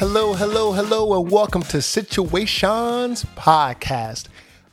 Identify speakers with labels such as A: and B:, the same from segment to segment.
A: Hello, hello, hello, and welcome to Situaseans Podcast.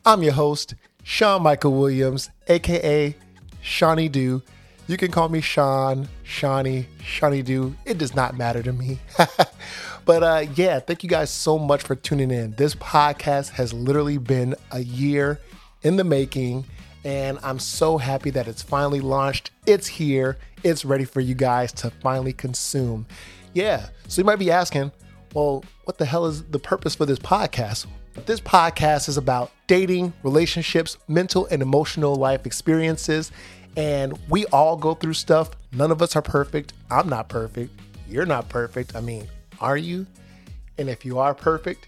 A: I'm your host, Sean Michael Williams, aka Shawnee Do. You can call me Sean, Shawnee, Shawnee Do. It does not matter to me. but uh, yeah, thank you guys so much for tuning in. This podcast has literally been a year in the making, and I'm so happy that it's finally launched. It's here, it's ready for you guys to finally consume. Yeah, so you might be asking, well, what the hell is the purpose for this podcast? This podcast is about dating, relationships, mental and emotional life experiences. And we all go through stuff. None of us are perfect. I'm not perfect. You're not perfect. I mean, are you? And if you are perfect,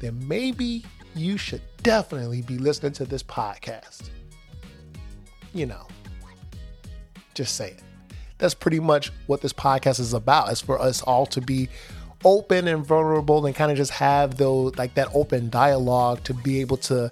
A: then maybe you should definitely be listening to this podcast. You know, just say it. That's pretty much what this podcast is about, is for us all to be open and vulnerable and kind of just have those like that open dialogue to be able to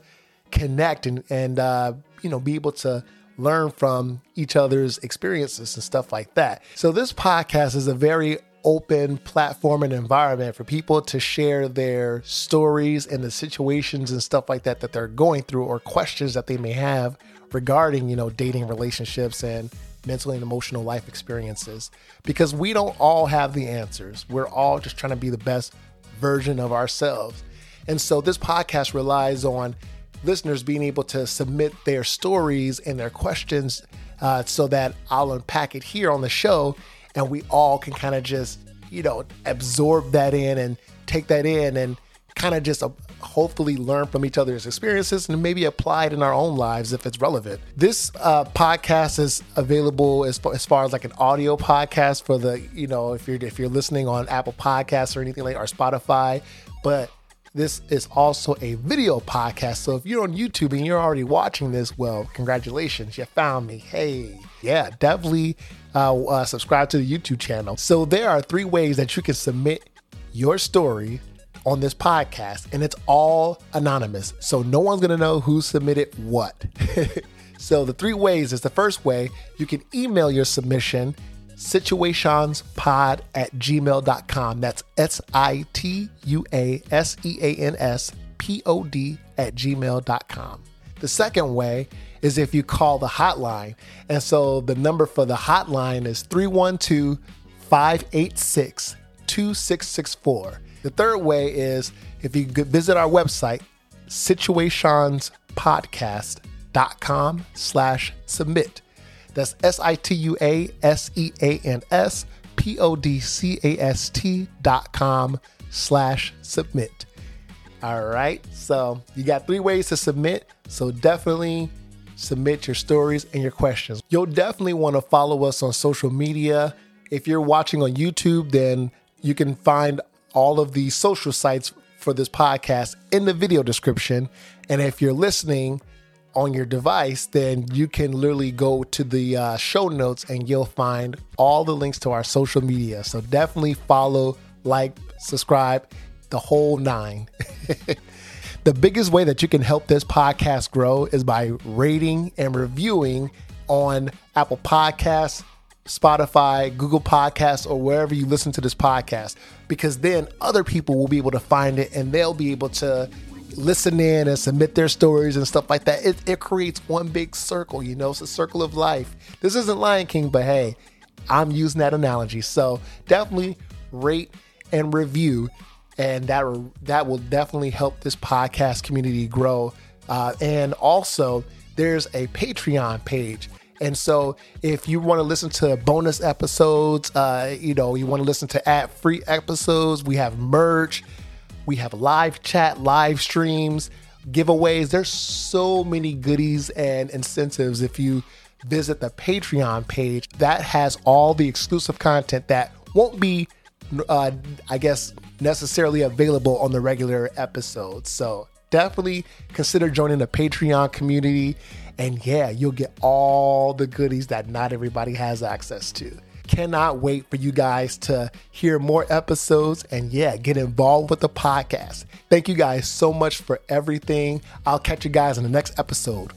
A: connect and and uh, you know be able to learn from each other's experiences and stuff like that. So this podcast is a very open platform and environment for people to share their stories and the situations and stuff like that that they're going through or questions that they may have regarding, you know, dating relationships and mental and emotional life experiences because we don't all have the answers. We're all just trying to be the best version of ourselves. And so this podcast relies on listeners being able to submit their stories and their questions uh, so that I'll unpack it here on the show and we all can kind of just, you know, absorb that in and take that in and kind of just uh, hopefully learn from each other's experiences and maybe apply it in our own lives if it's relevant. This uh, podcast is available as far, as far as like an audio podcast for the you know if you're if you're listening on Apple Podcasts or anything like or Spotify, but this is also a video podcast. So if you're on YouTube and you're already watching this, well, congratulations, you found me. Hey, yeah, definitely uh, uh, subscribe to the YouTube channel. So there are three ways that you can submit your story on this podcast, and it's all anonymous. So no one's gonna know who submitted what. so the three ways is the first way you can email your submission situaseanspod at gmail.com. That's S I T U A S E A N S P O D at gmail.com. The second way is if you call the hotline. And so the number for the hotline is 312 586 2664. The third way is if you visit our website, situaseanspodcast.com slash submit. That's S-I-T-U-A-S-E-A-N-S-P-O-D-C-A-S-T dot com slash submit. All right. So you got three ways to submit. So definitely submit your stories and your questions. You'll definitely want to follow us on social media. If you're watching on YouTube, then you can find all of the social sites for this podcast in the video description. And if you're listening on your device, then you can literally go to the uh, show notes and you'll find all the links to our social media. So definitely follow, like, subscribe, the whole nine. the biggest way that you can help this podcast grow is by rating and reviewing on Apple Podcasts, Spotify, Google Podcasts, or wherever you listen to this podcast, because then other people will be able to find it and they'll be able to listen in and submit their stories and stuff like that. It, it creates one big circle, you know, it's a circle of life. This isn't Lion King, but hey, I'm using that analogy. So definitely rate and review, and that that will definitely help this podcast community grow. Uh, and also, there's a Patreon page and so if you want to listen to bonus episodes, uh, you know, you want to listen to ad free episodes, we have merch, we have live chat, live streams, giveaways. There's so many goodies and incentives if you visit the Patreon page that has all the exclusive content that won't be, uh, I guess, necessarily available on the regular episodes. So definitely consider joining the Patreon community. And yeah, you'll get all the goodies that not everybody has access to. Cannot wait for you guys to hear more episodes and yeah, get involved with the podcast. Thank you guys so much for everything. I'll catch you guys in the next episode.